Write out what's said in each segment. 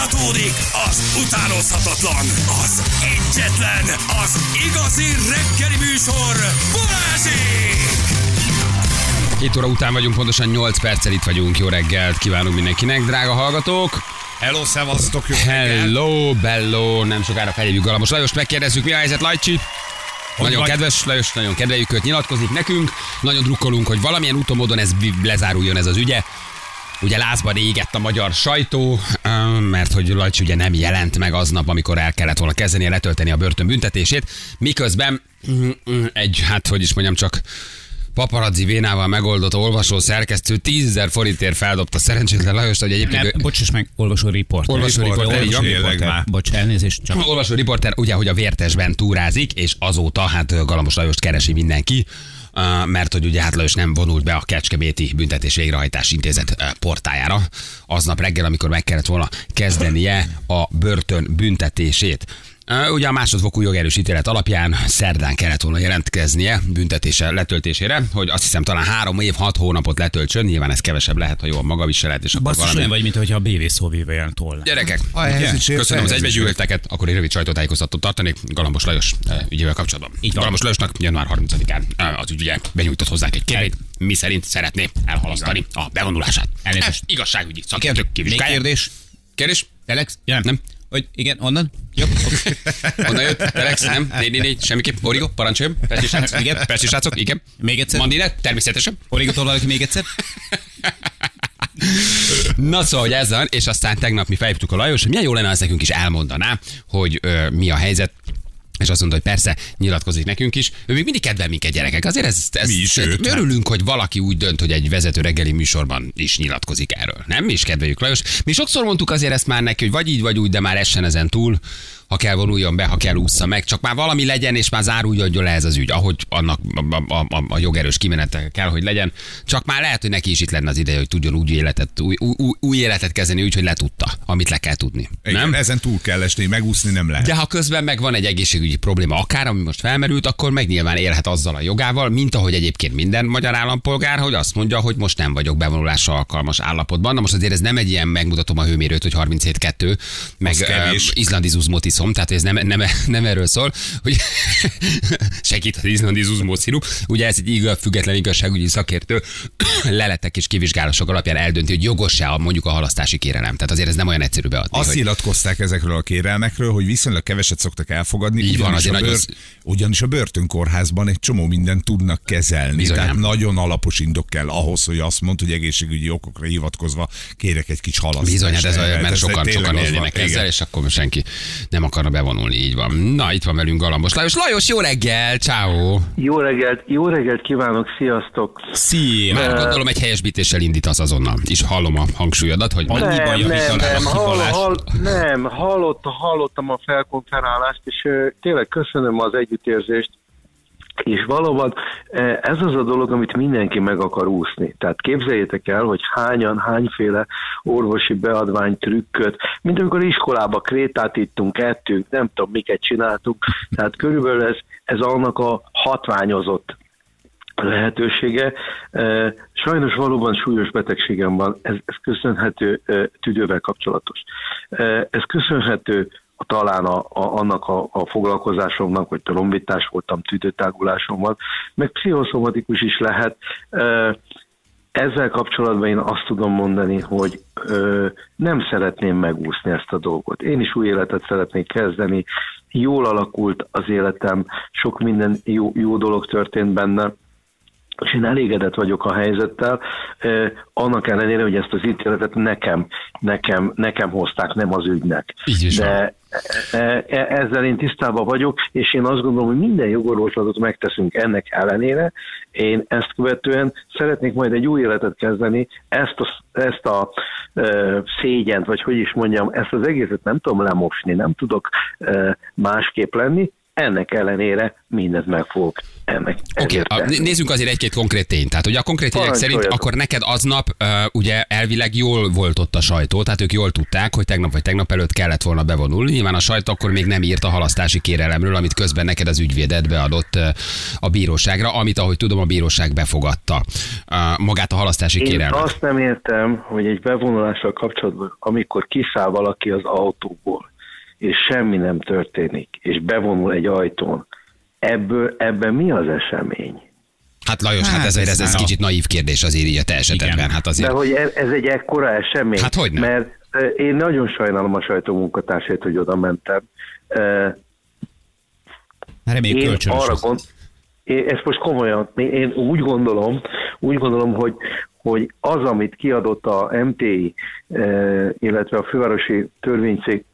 Folytatódik az utánozhatatlan, az egyetlen, az igazi reggeli műsor, Balázsék! 7 óra után vagyunk, pontosan 8 perccel itt vagyunk. Jó reggelt kívánunk mindenkinek, drága hallgatók. Hello, szevasztok, jó reggelt. Hello, bello, nem sokára felhívjuk Galamos Lajos, megkérdezzük, mi a helyzet, Lajcsi? Nagyon vagy? kedves Lajos, nagyon kedveljük őt, nyilatkozik nekünk. Nagyon drukkolunk, hogy valamilyen úton, módon ez lezáruljon ez az ügye. Ugye lázban égett a magyar sajtó, mert hogy Lajcsi ugye nem jelent meg aznap, amikor el kellett volna kezdeni letölteni a börtön büntetését, miközben egy, hát hogy is mondjam, csak paparazzi vénával megoldott olvasó szerkesztő 10 forintért feldobta szerencsétlen Lajost, hogy egyébként Nem, ő- bocsáss meg, olvasó riporter. Olvasó riporter, így van. Bocs, elnézést, csak olvasó riporter ugye, hogy a vértesben túrázik, és azóta hát Galambos Lajost keresi mindenki, mert hogy ugye hát Lajos nem vonult be a Kecskeméti Büntetés Végrehajtás Intézet portájára aznap reggel, amikor meg kellett volna kezdenie a börtön büntetését. Ugye a másodfokú jogerős ítélet alapján szerdán kellett volna jelentkeznie büntetése letöltésére, hogy azt hiszem talán három év, hat hónapot letöltsön, nyilván ez kevesebb lehet, ha jó a magaviselet, és akkor basszus valami... olyan vagy, mint hogyha a BV szóvéve ilyen toll. Gyerekek, köszönöm az egybegyűlteket, akkor egy rövid sajtótájékoztatót tartanék Galambos Lajos eh, ügyével kapcsolatban. Így van. Galambos Lajosnak január 30-án eh, az ügyje benyújtott hozzánk egy kérvényt, mi szerint szeretné elhalasztani a bevonulását. Elnézést. Ez igazságügyi szakértők Még kivizsgálják. kérdés? Kérdés? Telex? Ja, Nem. Hogy igen, onnan? Jó. oké. Honnan jött? Telex? Nem? 444, semmiképp. Origo, parancsoljon. Persi srác? Igen. Persi srácok? Igen. Még egyszer? Mandine? Természetesen. Origotól valaki még egyszer? Na szóval, hogy ez van, és aztán tegnap mi felhívtuk a Lajos, hogy milyen jó lenne, az nekünk is elmondaná, hogy ö, mi a helyzet, és azt mondta, hogy persze, nyilatkozik nekünk is. Ő még mindig kedvel minket gyerekek. Azért ez, ez, Mi is őt, hát. örülünk, hogy valaki úgy dönt, hogy egy vezető reggeli műsorban is nyilatkozik erről. Nem? Mi is kedveljük Lajos. Mi sokszor mondtuk azért ezt már neki, hogy vagy így, vagy úgy, de már essen ezen túl ha kell vonuljon be, ha kell ússza meg, csak már valami legyen, és már záruljon le ez az ügy, ahogy annak a, a, a, a jogerős kimenete kell, hogy legyen. Csak már lehet, hogy neki is itt lenne az ideje, hogy tudjon úgy életet, új, új, új életet kezdeni, úgy, hogy letudta, amit le kell tudni. Igen, nem? Ezen túl kell esni, megúszni nem lehet. De ha közben meg van egy egészségügyi probléma, akár ami most felmerült, akkor meg nyilván élhet azzal a jogával, mint ahogy egyébként minden magyar állampolgár, hogy azt mondja, hogy most nem vagyok bevonulásra alkalmas állapotban. Na most azért ez nem egy ilyen megmutatom a hőmérőt, hogy 37,2, meg uh, izlandi zuzmot iszom, tehát ez nem, nem, nem erről szól, hogy segít az izlandi zuzmot szirup. Ugye ez egy igaz, független igazságügyi szakértő leletek és kivizsgálások alapján eldönti, hogy jogos-e a, mondjuk a halasztási kérelem. Tehát azért ez nem olyan egyszerű beadni. Azt hogy... nyilatkozták ezekről a kérelmekről, hogy viszonylag keveset szoktak elfogadni, Így van, azért a bőr, ugyanis a börtönkórházban egy csomó mindent tudnak kezelni. Bizony tehát nem. nagyon alapos indok kell ahhoz, hogy azt mondta, hogy egészségügyi okokra hivatkozva kérek egy kis halasztást. Bizony, hát ez olyan, Tehát mert sokan, tényleg sokan az élnének van, ezzel, és akkor senki nem akarna bevonulni, így van. Na, itt van velünk Galambos Lajos. Lajos, jó reggel, ciao. Jó reggelt, jó reggelt kívánok, sziasztok! Szia! Már gondolom egy helyesbítéssel indítasz azonnal. És hallom a hangsúlyodat, hogy Annyiban nem, javítanál nem, a hall, hall, nem, hallottam, hallottam a felkonferálást, és tényleg köszönöm az együttérzést, és valóban eh, ez az a dolog, amit mindenki meg akar úszni. Tehát képzeljétek el, hogy hányan, hányféle orvosi beadvány trükköt, mint amikor iskolába krétát ittunk, ettünk, nem tudom, miket csináltunk. Tehát körülbelül ez, ez annak a hatványozott lehetősége. Eh, Sajnos valóban súlyos betegségem van, ez, ez köszönhető eh, tüdővel kapcsolatos. Ez köszönhető talán a, a, annak a, a foglalkozásomnak, hogy trombitás voltam, tüdőtágulásom van, meg pszichoszomatikus is lehet. Eh, Ezzel kapcsolatban én azt tudom mondani, hogy ö, nem szeretném megúszni ezt a dolgot. Én is új életet szeretnék kezdeni, jól alakult az életem, sok minden jó, jó dolog történt benne, és én elégedett vagyok a helyzettel, eh, annak ellenére, hogy ezt az ítéletet nekem, nekem, nekem hozták, nem az ügynek. Így is. De ezzel én tisztában vagyok, és én azt gondolom, hogy minden jogorvoslatot megteszünk ennek ellenére. Én ezt követően szeretnék majd egy új életet kezdeni, ezt a, ezt a e, szégyent, vagy hogy is mondjam, ezt az egészet nem tudom lemosni, nem tudok e, másképp lenni, ennek ellenére mindent meg fogok ennek Oké, okay, nézzünk azért egy-két konkrét tényt. Tehát ugye a konkrét tények szerint akkor neked aznap uh, ugye elvileg jól volt ott a sajtó, tehát ők jól tudták, hogy tegnap vagy tegnap előtt kellett volna bevonulni. Nyilván a sajtó akkor még nem írt a halasztási kérelemről, amit közben neked az ügyvéded beadott uh, a bíróságra, amit ahogy tudom a bíróság befogadta uh, magát a halasztási Én kérelmet. azt nem értem, hogy egy bevonulással kapcsolatban, amikor kiszáll valaki az autóból, és semmi nem történik, és bevonul egy ajtón, ebből, ebben mi az esemény? Hát Lajos, hát, Hát ez, ez, ez, ez kicsit naív kérdés azért így a te esetedben. Igen. Hát De azért. hogy ez, egy ekkora esemény? Hát hogyne. Mert ö, én nagyon sajnálom a sajtómunkatársait, hogy oda mentem. Reméljük Én arra gond, én ezt most komolyan, én én úgy gondolom, úgy gondolom, hogy, hogy az, amit kiadott a MTI, illetve a fővárosi törvényszék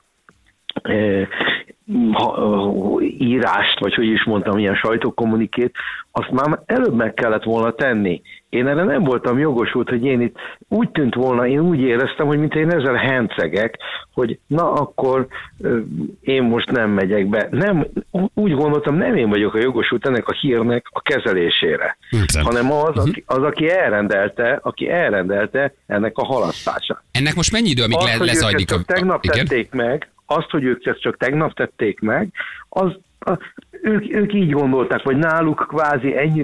írást, vagy hogy is mondtam, ilyen sajtókommunikét, azt már előbb meg kellett volna tenni. Én erre nem voltam jogosult, hogy én itt úgy tűnt volna, én úgy éreztem, hogy mint én ezzel hencegek, hogy na akkor ö, én most nem megyek be. Nem, úgy gondoltam, nem én vagyok a jogosult ennek a hírnek a kezelésére, Értem. hanem az, aki, az, aki elrendelte, aki elrendelte ennek a halasztását. Ennek most mennyi idő, amíg le, lezajlik a... tegnap igen? tették meg, azt, hogy ők ezt csak tegnap tették meg, az, a, ők, ők így gondolták, vagy náluk kvázi ennyi,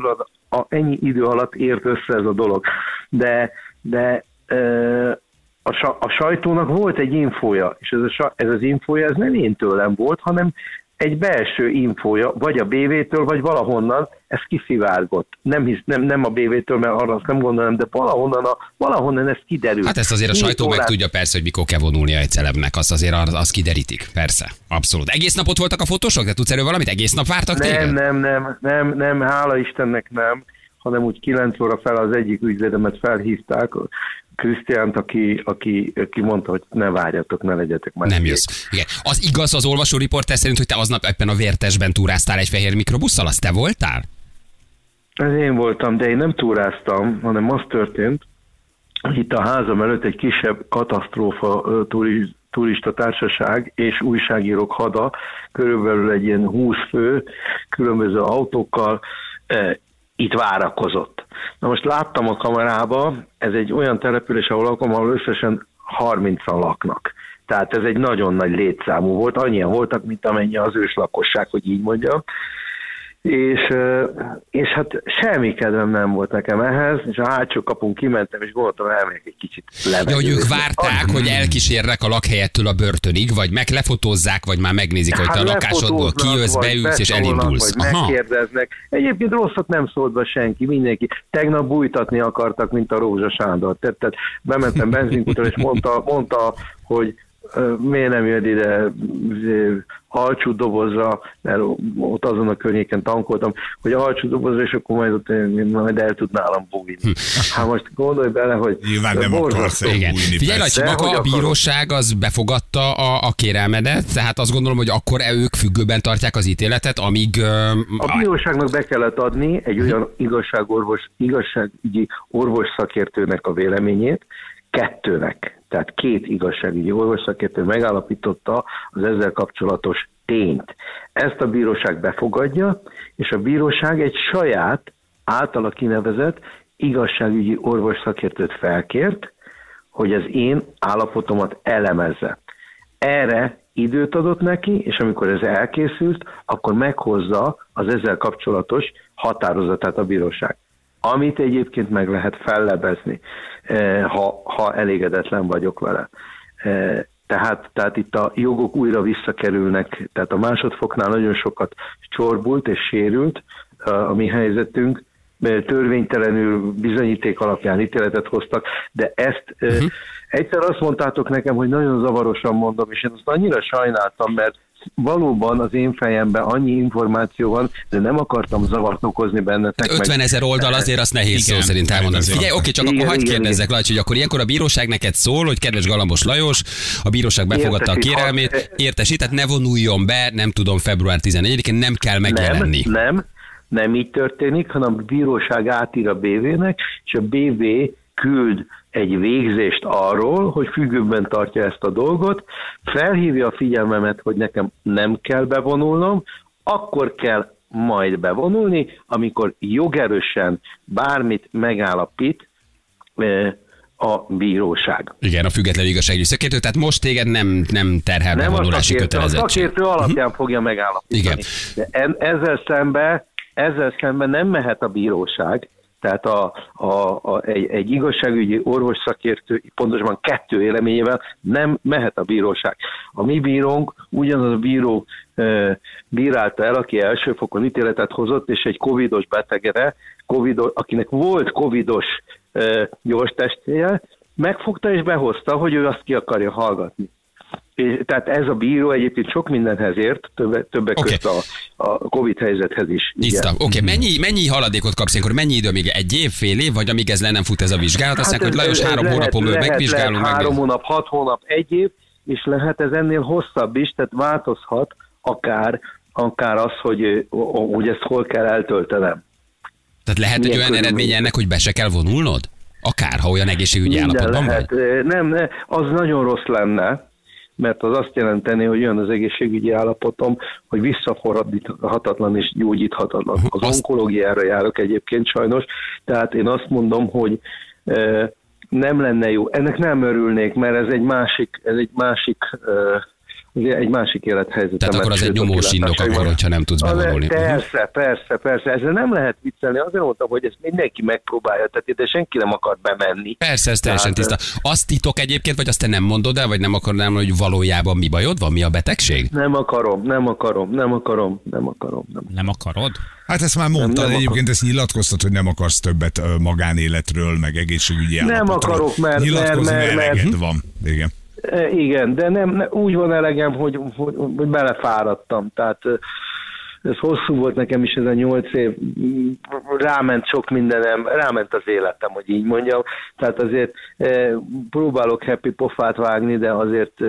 a, ennyi idő alatt ért össze ez a dolog. De, de ö, a, a sajtónak volt egy infója, és ez, a, ez az infója, ez nem én tőlem volt, hanem egy belső infója, vagy a BV-től, vagy valahonnan, ez kiszivárgott. Nem, hisz, nem, nem a BV-től, mert arra azt nem gondolom, de valahonnan, a, valahonnan ez kiderült. Hát ezt azért a sajtó meg órát- tudja persze, hogy mikor kell vonulnia egy celebnek, azt azért az, az kiderítik. Persze, abszolút. Egész napot voltak a fotósok? Te tudsz erről valamit? Egész nap vártak Nem, téged? nem, nem, nem, nem, hála Istennek nem, hanem úgy 9 óra fel az egyik ügyvédemet felhívták, Krisztiánt, aki, aki, aki mondta, hogy ne várjatok, ne legyetek már. Nem jössz. Igen. Az igaz az olvasó riporter szerint, hogy te aznap ebben a vértesben túráztál egy fehér mikrobusszal, az te voltál? Ez én voltam, de én nem túráztam, hanem az történt, hogy itt a házam előtt egy kisebb katasztrófa turista társaság és újságírók hada, körülbelül egy ilyen 20 fő, különböző autókkal itt várakozott. Na most láttam a kamerába, ez egy olyan település, ahol lakom, ahol összesen 30-an laknak. Tehát ez egy nagyon nagy létszámú volt, annyian voltak, mint amennyi az ős lakosság, hogy így mondjam. És, és hát semmi kedvem nem volt nekem ehhez, és a hátsó kapun kimentem, és gondoltam, elmegyek egy kicsit Ja, levegőzni. hogy ők várták, hogy elkísérnek a lakhelyettől a börtönig, vagy meg lefotózzák, vagy már megnézik, hogy te a Hát lakásodból kijössz, beülsz és elindulsz. Vagy megkérdeznek. Egyébként rosszat nem szólt be senki, mindenki. Tegnap bújtatni akartak, mint a Rózsa Sándor. Tehát, tehát bementem benzinkútra, és mondta, mondta hogy miért nem jön ide ö, alcsú dobozra, mert ott azon a környéken tankoltam, hogy alcsú dobozra, és akkor majd, ott majd el tud nálam bújni. Hát most gondolj bele, hogy Nyilván nem akarsz Igen. Figyelj. Lacsi, maga hogy a bíróság az befogadta a, a kérelmedet, tehát azt gondolom, hogy akkor e ők függőben tartják az ítéletet, amíg... ö, A bíróságnak be kellett adni egy olyan igazságorvos, igazságügyi orvos szakértőnek a véleményét, kettőnek. Tehát két igazságügyi orvos szakértő megállapította az ezzel kapcsolatos tényt. Ezt a bíróság befogadja, és a bíróság egy saját, általa kinevezett igazságügyi orvos felkért, hogy az én állapotomat elemezze. Erre időt adott neki, és amikor ez elkészült, akkor meghozza az ezzel kapcsolatos határozatát a bíróság. Amit egyébként meg lehet fellebezni, eh, ha, ha elégedetlen vagyok vele. Eh, Tehát, tehát itt a jogok újra visszakerülnek, tehát a másodfoknál nagyon sokat csorbult és sérült a a mi helyzetünk, mert törvénytelenül bizonyíték alapján ítéletet hoztak, de ezt uh-huh. egyszer azt mondtátok nekem, hogy nagyon zavarosan mondom, és én azt annyira sajnáltam, mert valóban az én fejemben annyi információ van, de nem akartam zavart okozni bennetek. 50 ezer oldal azért azt nehéz szó Igen. szerint elmondani. azért. Figyelj, oké, csak Igen, akkor hagyd kérdezzek, Lajcs, hogy akkor ilyenkor a bíróság neked szól, hogy kedves Galambos Lajos, a bíróság befogadta a Értesít, kérelmét, ha- értesít, tehát ne vonuljon be, nem tudom, február 14-én nem kell megjelenni. Nem, nem, nem így történik, hanem a bíróság átír a BV-nek, és a BV küld egy végzést arról, hogy függőben tartja ezt a dolgot, felhívja a figyelmemet, hogy nekem nem kell bevonulnom, akkor kell majd bevonulni, amikor jogerősen bármit megállapít a bíróság. Igen, a független igazságügyi szakértő, tehát most téged nem, nem terhel Nem a bevonulási szakértő, a kötelezettség. szakértő alapján fogja megállapítani. Igen. De ezzel szemben, ezzel szemben nem mehet a bíróság, tehát a, a, a, egy, egy igazságügyi orvos szakértő, pontosabban kettő véleményével nem mehet a bíróság. A mi bírónk ugyanaz a bíró e, bírálta el, aki elsőfokon ítéletet hozott, és egy covidos betegre, COVID, akinek volt covidos e, gyors testje, megfogta és behozta, hogy ő azt ki akarja hallgatni. Tehát ez a bíró egyébként sok mindenhez ért, többek, okay. közt a, a Covid helyzethez is. Tiszta. Oké, okay, mennyi, mennyi haladékot kapsz ilyenkor? Mennyi idő még? Egy év, fél év, vagy amíg ez le nem fut ez a vizsgálat? Azt mondják, hogy Lajos Hát ez- ez három lehet- hónapon belül lehet- megvizsgálunk. lehet Három meg... hónap, hat hónap, egy év, és lehet ez ennél hosszabb is, tehát változhat akár, akár az, hogy, hogy ezt hol kell eltöltenem. Tehát lehet Milyen olyan körülmények? eredmény ennek, hogy be se kell vonulnod? Akár, ha olyan egészségügyi Minden állapotban vagy? lehet. Nem, ne, az nagyon rossz lenne, mert az azt jelenteni, hogy olyan az egészségügyi állapotom, hogy visszafordíthatatlan és gyógyíthatatlan. Az Azt- onkológiára járok egyébként sajnos, tehát én azt mondom, hogy eh, nem lenne jó. Ennek nem örülnék, mert ez egy másik, ez egy másik egy másik élethelyzet. Tehát akkor az egy nyomós indok, akkor, hogyha nem tudsz bevonulni. Persze, persze, persze. Ezzel nem lehet viccelni. Azért mondtam, hogy ezt mindenki megpróbálja, tehát ide senki nem akar bemenni. Persze, ez teljesen Tehát, tiszta. Azt titok egyébként, vagy azt te nem mondod el, vagy nem akarod elmondani, hogy valójában mi bajod van, mi a betegség? Nem akarom, nem akarom, nem akarom, nem akarom. Nem. Nem akarod? Hát ezt már mondtad, nem egyébként ezt nyilatkoztat, hogy nem akarsz többet magánéletről, meg egészségügyi Nem állapotról. akarok, mert- Nyilatkozni mert- mert- eleged van. Igen. E, Igen, de nem, ne, úgy van elegem, hogy, hogy, hogy belefáradtam. Tehát e, ez hosszú volt nekem is ez a nyolc év, ráment sok mindenem, ráment az életem, hogy így mondjam. Tehát azért e, próbálok happy pofát vágni, de azért e,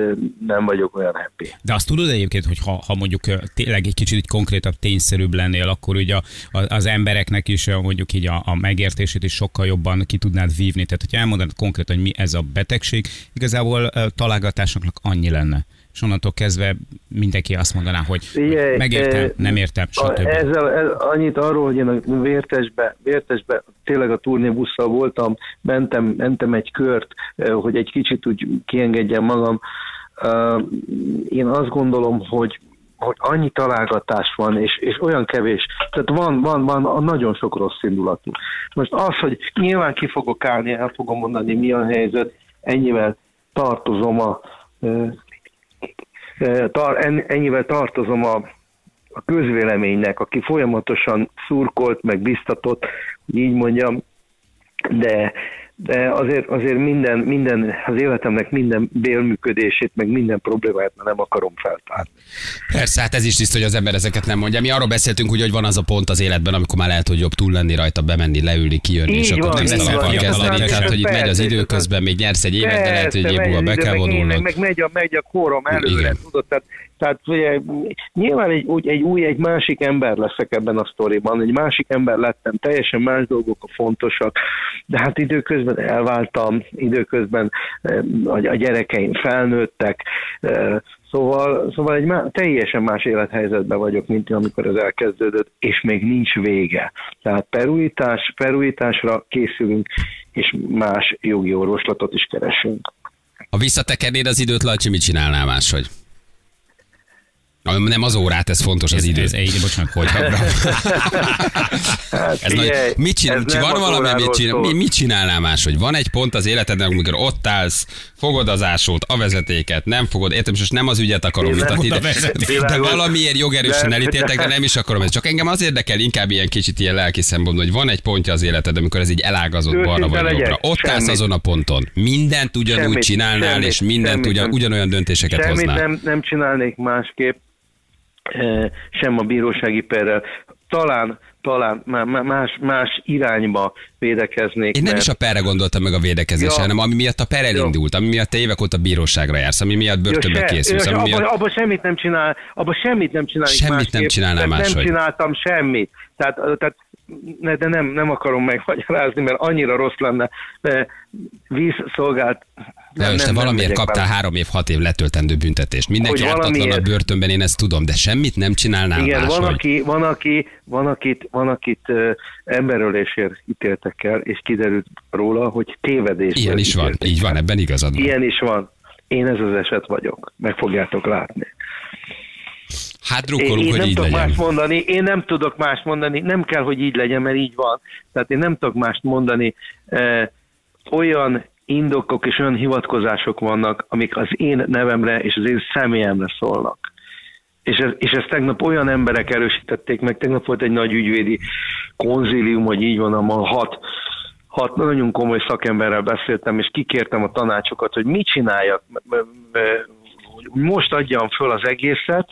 nem vagyok olyan happy. De azt tudod egyébként, hogy ha, ha mondjuk ö, tényleg egy kicsit konkrétabb, tényszerűbb lennél, akkor ugye a, az embereknek is mondjuk így a, a megértését is sokkal jobban ki tudnád vívni. Tehát, hogyha elmondanád konkrétan, hogy mi ez a betegség, igazából találgatásoknak annyi lenne. És onnantól kezdve mindenki azt mondaná, hogy Figyelj, megértem, eh, nem értem, A, stb. ezzel, ez, annyit arról, hogy én a vértesbe, vértesbe tényleg a turnébusszal voltam, mentem, mentem egy kört, eh, hogy egy kicsit úgy kiengedjem magam. Uh, Én azt gondolom, hogy hogy annyi találgatás van, és, és olyan kevés, tehát van, van, van nagyon sok rossz indulatú. Most az, hogy nyilván ki fogok állni, el fogom mondani, mi a helyzet, ennyivel tartozom a, eh, eh, tar, en- ennyivel tartozom a, a közvéleménynek, aki folyamatosan szurkolt, meg biztatott, így mondjam, de, de azért, azért minden, minden, az életemnek minden bélműködését, meg minden problémáját nem akarom feltárni. Persze, hát ez is tiszta, hogy az ember ezeket nem mondja. Mi arról beszéltünk, ugye, hogy van az a pont az életben, amikor már lehet, hogy jobb túl lenni rajta, bemenni, leülni, kijönni, Így és akkor van, így lappal van, kezdeni. Tehát, hogy itt megy az persze, idő közben, még nyersz egy évet, de lehet, hogy egy év múlva be kell de meg, vonulnod. meg megy a, megy a korom előre, tudod, tehát, tehát ugye, nyilván egy, egy új, egy másik ember leszek ebben a sztoriban, egy másik ember lettem, teljesen más dolgok a fontosak, de hát időközben elváltam, időközben eh, a, gyerekeim felnőttek, eh, Szóval, szóval egy má, teljesen más élethelyzetben vagyok, mint amikor ez elkezdődött, és még nincs vége. Tehát perújítás, perújításra készülünk, és más jogi orvoslatot is keresünk. Ha visszatekernéd az időt, Lacsi, mit csinálnál máshogy? Nem az órát, ez fontos az Ez, idő. ez, egy, bocsánat, Hogy Hát ez nagy, mit csinál, ez van valami, mit, csinál, mi, mit csinálnál máshogy? Van egy pont az életedben, amikor ott állsz, fogod az ásót, a vezetéket, nem fogod, értem, és nem az ügyet akarom oda de, de, valamiért jogerősen elítéltek, de nem is akarom ez. Csak engem az érdekel inkább ilyen kicsit ilyen lelki szempontból, hogy van egy pontja az életed, amikor ez így elágazott balra vagy jobbra. Ott állsz semmit. azon a ponton. Mindent ugyanúgy Semmit, csinálnál, semmit, és mindent semmit ugyanolyan döntéseket Semmit hoznál. nem, nem csinálnék másképp, sem a bírósági perrel. Talán, talán má- má- más, más irányba védekeznék. Én nem mert- is a perre gondoltam meg a védekezésre, Ja. hanem ami miatt a per elindult, ami miatt te évek óta bíróságra jársz, ami miatt börtönbe se- készülsz, ja, ami abba, miatt... abba semmit nem csinál, abba semmit nem csinálnék Semmit nem másképp, csinálnál tehát máshogy. Nem csináltam semmit. Tehát, tehát ne, de nem, nem akarom megmagyarázni, mert annyira rossz lenne. De vízszolgált... De nem, te valamiért megyek kaptál bele. három év, hat év letöltendő büntetést. Mindenki ártatlan a valamiért- börtönben, én ezt tudom, de semmit nem csinálnál Igen, van, máshogy. aki, van, aki, van, akit, van, akit uh, emberölésért ítéltek el, és kiderült róla, hogy tévedés. Ilyen is van, így van, ebben igazad van. Ilyen is van. Én ez az eset vagyok. Meg fogjátok látni. Hát Én, drukkolunk, én hogy nem így tudok legyen. más mondani, én nem tudok más mondani, nem kell, hogy így legyen, mert így van. Tehát én nem tudok mást mondani. Eh, olyan indokok és olyan hivatkozások vannak, amik az én nevemre és az én személyemre szólnak. És, ez, és ezt tegnap olyan emberek erősítették meg, tegnap volt egy nagy ügyvédi konzílium, hogy így van, ahol hat, hat nagyon komoly szakemberrel beszéltem, és kikértem a tanácsokat, hogy mit csináljak, hogy most adjam föl az egészet,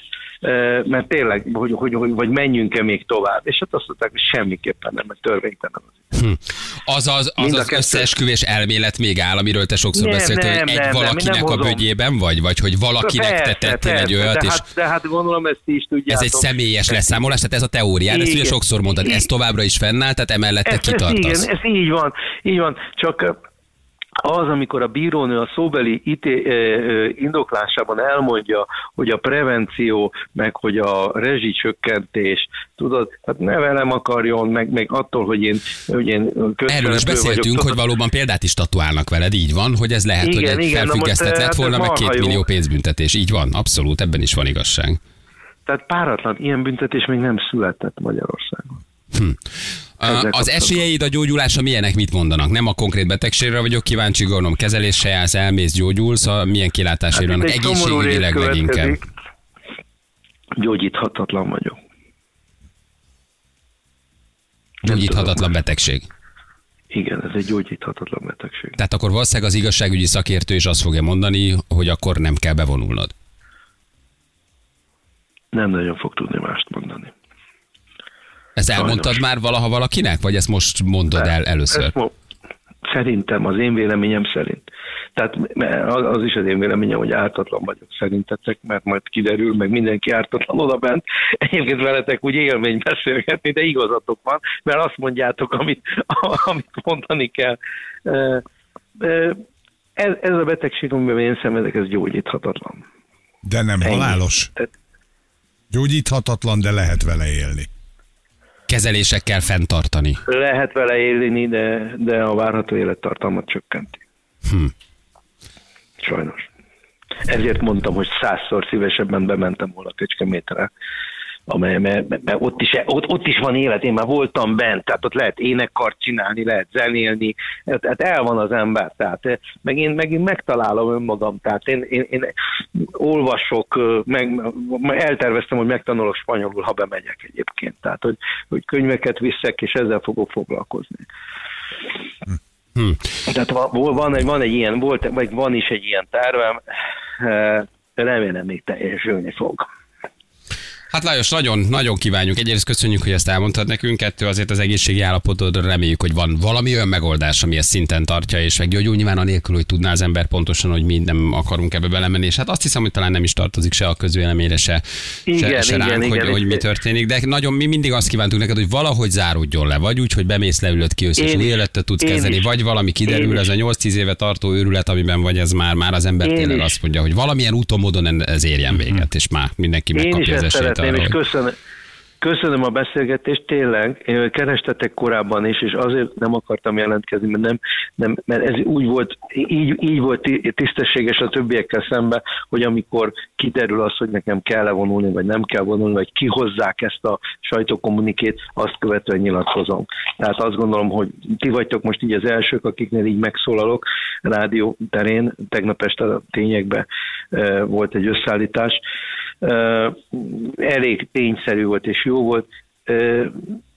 mert tényleg, hogy, hogy, hogy vagy menjünk-e még tovább. És hát azt mondták, hogy semmiképpen nem, mert törvénytelen az. Hm. Az az, az, az összeesküvés elmélet még áll, amiről te sokszor Nem, beszéltél, nem, hogy egy nem, valakinek nem a bögyében vagy, vagy hogy valakinek te tettél egy olyat, de, és hát, de hát gondolom ezt ti is ez tudjátok. egy személyes leszámolás, tehát ez a teóriád, ezt ugye Igen. sokszor mondtad, ez továbbra is fennáll, tehát emellett te Ez, ez, kitartasz. igen, ez így van, így van, csak az, amikor a bírónő a szóbeli ité, indoklásában elmondja, hogy a prevenció, meg hogy a rezsicsökkentés, tudod, hát ne velem akarjon, meg, meg attól, hogy én, hogy én Erről is beszéltünk, vagyok, hogy valóban példát is tatuálnak veled, így van, hogy ez lehet, Igen, hogy egy igen, most, felfüggesztett lett hát volna, meg két jó. millió pénzbüntetés. Így van, abszolút, ebben is van igazság. Tehát páratlan ilyen büntetés még nem született Magyarországon. Hm. Az esélyeid a gyógyulásra milyenek, mit mondanak? Nem a konkrét betegségre vagyok kíváncsi, gondolom kezelésre jársz, elmész, gyógyulsz, a milyen kilátásai Hát vannak, egészségügyileg leginkább. Gyógyíthatatlan vagyok. Gyógyíthatatlan betegség. Igen, ez egy gyógyíthatatlan betegség. Tehát akkor valószínűleg az igazságügyi szakértő is azt fogja mondani, hogy akkor nem kell bevonulnod. Nem nagyon fog tudni mást mondani. Ezt Sajnos. elmondtad már valaha valakinek, vagy ezt most mondod el először? Ezt mo- Szerintem, az én véleményem szerint. Tehát mert az is az én véleményem, hogy ártatlan vagyok szerintetek, mert majd kiderül, meg mindenki ártatlan oda bent. Egyébként veletek úgy élmény beszélgetni, de igazatok van, mert azt mondjátok, amit, amit mondani kell. Ez, ez a betegség, amiben én szenvedek, ez gyógyíthatatlan. De nem Ennyi. halálos. Tehát Gyógyíthatatlan, de lehet vele élni. Kezelésekkel fenntartani. lehet vele élni, de, de a várható élettartalmat csökkenti. Hm. Sajnos. Ezért mondtam, hogy százszor szívesebben bementem volna Kecskemétre, amely, mert, mert, ott, is, ott, ott is van élet, én már voltam bent, tehát ott lehet énekkart csinálni, lehet zenélni, tehát el van az ember, tehát eh, meg én, meg én megtalálom önmagam, tehát én, én, én olvasok, eh, meg, elterveztem, hogy megtanulok spanyolul, ha bemegyek egyébként, tehát hogy, hogy könyveket viszek, és ezzel fogok foglalkozni. Hm. Tehát van, van, egy, van egy ilyen, volt, vagy van is egy ilyen tervem, eh, remélem még teljesülni fog. Hát Lajos, nagyon, nagyon kívánjuk. Egyrészt köszönjük, hogy ezt elmondtad nekünk. Kettő, azért az egészségi állapotodra reméljük, hogy van valami olyan megoldás, ami ezt szinten tartja, és meggyógyul nyilván anélkül, hogy tudná az ember pontosan, hogy mi nem akarunk ebbe belemenni. És hát azt hiszem, hogy talán nem is tartozik se a közvéleményre, se, Igen, se, se igen, ránk, igen, hogy, hogy mi történik. De nagyon mi mindig azt kívántuk neked, hogy valahogy záródjon le, vagy úgy, hogy bemész, leülöd ki, össze, és életet tudsz Én kezdeni, is. vagy valami kiderül, ez a 8-10 éve tartó őrület, amiben vagy, ez már, már az ember Én tényleg is. azt mondja, hogy valamilyen úton, módon ez érjen véget, és már mindenki megkapja az esélyt arra, és hogy... köszönöm, köszönöm a beszélgetést, tényleg, én kerestetek korábban is, és azért nem akartam jelentkezni, mert, nem, nem, mert ez úgy volt, így, így volt ti- tisztességes a többiekkel szembe, hogy amikor kiderül az, hogy nekem kell vonulni, vagy nem kell vonulni, vagy kihozzák ezt a sajtókommunikét, azt követően nyilatkozom. Tehát azt gondolom, hogy ti vagytok most így az elsők, akiknél így megszólalok rádió terén. Tegnap este a tényekben eh, volt egy összeállítás. Eh, elég tényszerű volt és jó volt. Eh,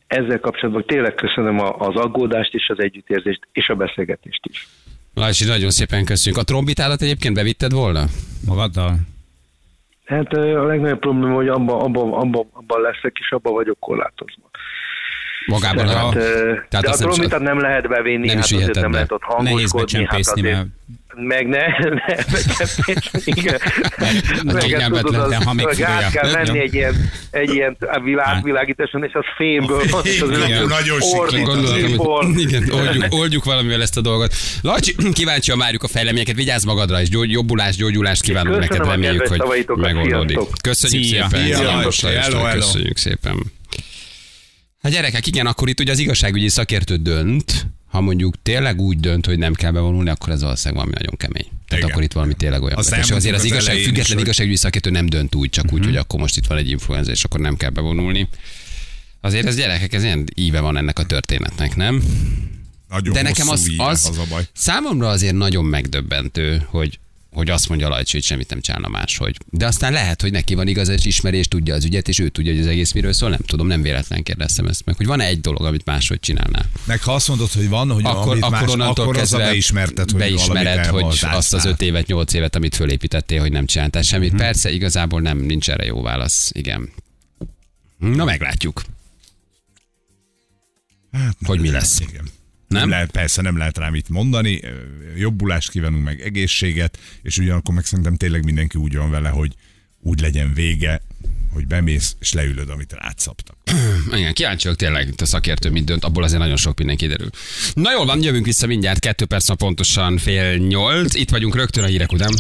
Ezzel kapcsolatban tényleg köszönöm a- az aggódást és az együttérzést és a beszélgetést is. Lajsi, nagyon szépen köszönjük. A trombitádat egyébként bevitted volna? Magaddal? Hát a legnagyobb probléma, hogy abban abba, abba, abba leszek, és abban vagyok korlátozva. Magában tehát, a- ö, tehát de a azt nem is- trombitát nem lehet bevinni, nem hát is azért nem be. lehet ott Nehéz hangoskodni, hát becsempészni, azért mert meg ne, ne becsempészni, igen. meg kényelmetlen, tudod, az, de ha még át kell Ja. venni egy ilyen, egy ilyen világvilágításon, és az fémből van, nagyon igen, oldjuk, oldjuk valamivel ezt a dolgot. Lacsi, kíváncsian várjuk a fejleményeket, vigyázz magadra, és gyógy, jobbulást, gyógyulást kívánunk Köszönöm neked, a reméljük, hogy megoldódik. Köszönjük szépen. Köszönjük szépen. Hát gyerekek, igen, akkor itt ugye az igazságügyi szakértő dönt, ha mondjuk tényleg úgy dönt, hogy nem kell bevonulni, akkor ez valószínűleg valami nagyon kemény. Tehát Igen. akkor itt valami tényleg olyan. Azt van. És azért az az igazság, is, független hogy- igazságügyi szakértő nem dönt úgy, csak úgy, hogy akkor most itt van egy influenza, és akkor nem kell bevonulni. Azért ez gyerekek, ez ilyen íve van ennek a történetnek, nem? Nagyon De nekem az, íve, az, az a baj. számomra azért nagyon megdöbbentő, hogy hogy azt mondja Lajcsi, hogy semmit nem csinálna máshogy. De aztán lehet, hogy neki van igaz, és ismeri, és tudja az ügyet, és ő tudja, hogy az egész miről szól. Nem tudom, nem véletlen kérdeztem ezt meg, hogy van-e egy dolog, amit máshogy csinálná. Meg ha azt mondod, hogy van, hogy Akkor, amit akkor más, onnantól akkor kezdve beismerted, hogy beismered, hogy azt az öt évet, nyolc évet, amit fölépítettél, hogy nem csináltál semmit. Mhm. Persze, igazából nem, nincs erre jó válasz. Igen. Na, meglátjuk. Hát, hogy mi lesz. Igen. Nem? Nem lehet, persze nem lehet rá mit mondani, jobbulást kívánunk meg egészséget, és ugyanakkor meg szerintem tényleg mindenki úgy van vele, hogy úgy legyen vége, hogy bemész, és leülöd, amit rád szabtak. Igen, kíváncsi vagyok tényleg, a szakértő mit dönt, abból azért nagyon sok minden kiderül. Na jól van, jövünk vissza mindjárt, kettő perc pontosan fél nyolc. Itt vagyunk rögtön a hírek után.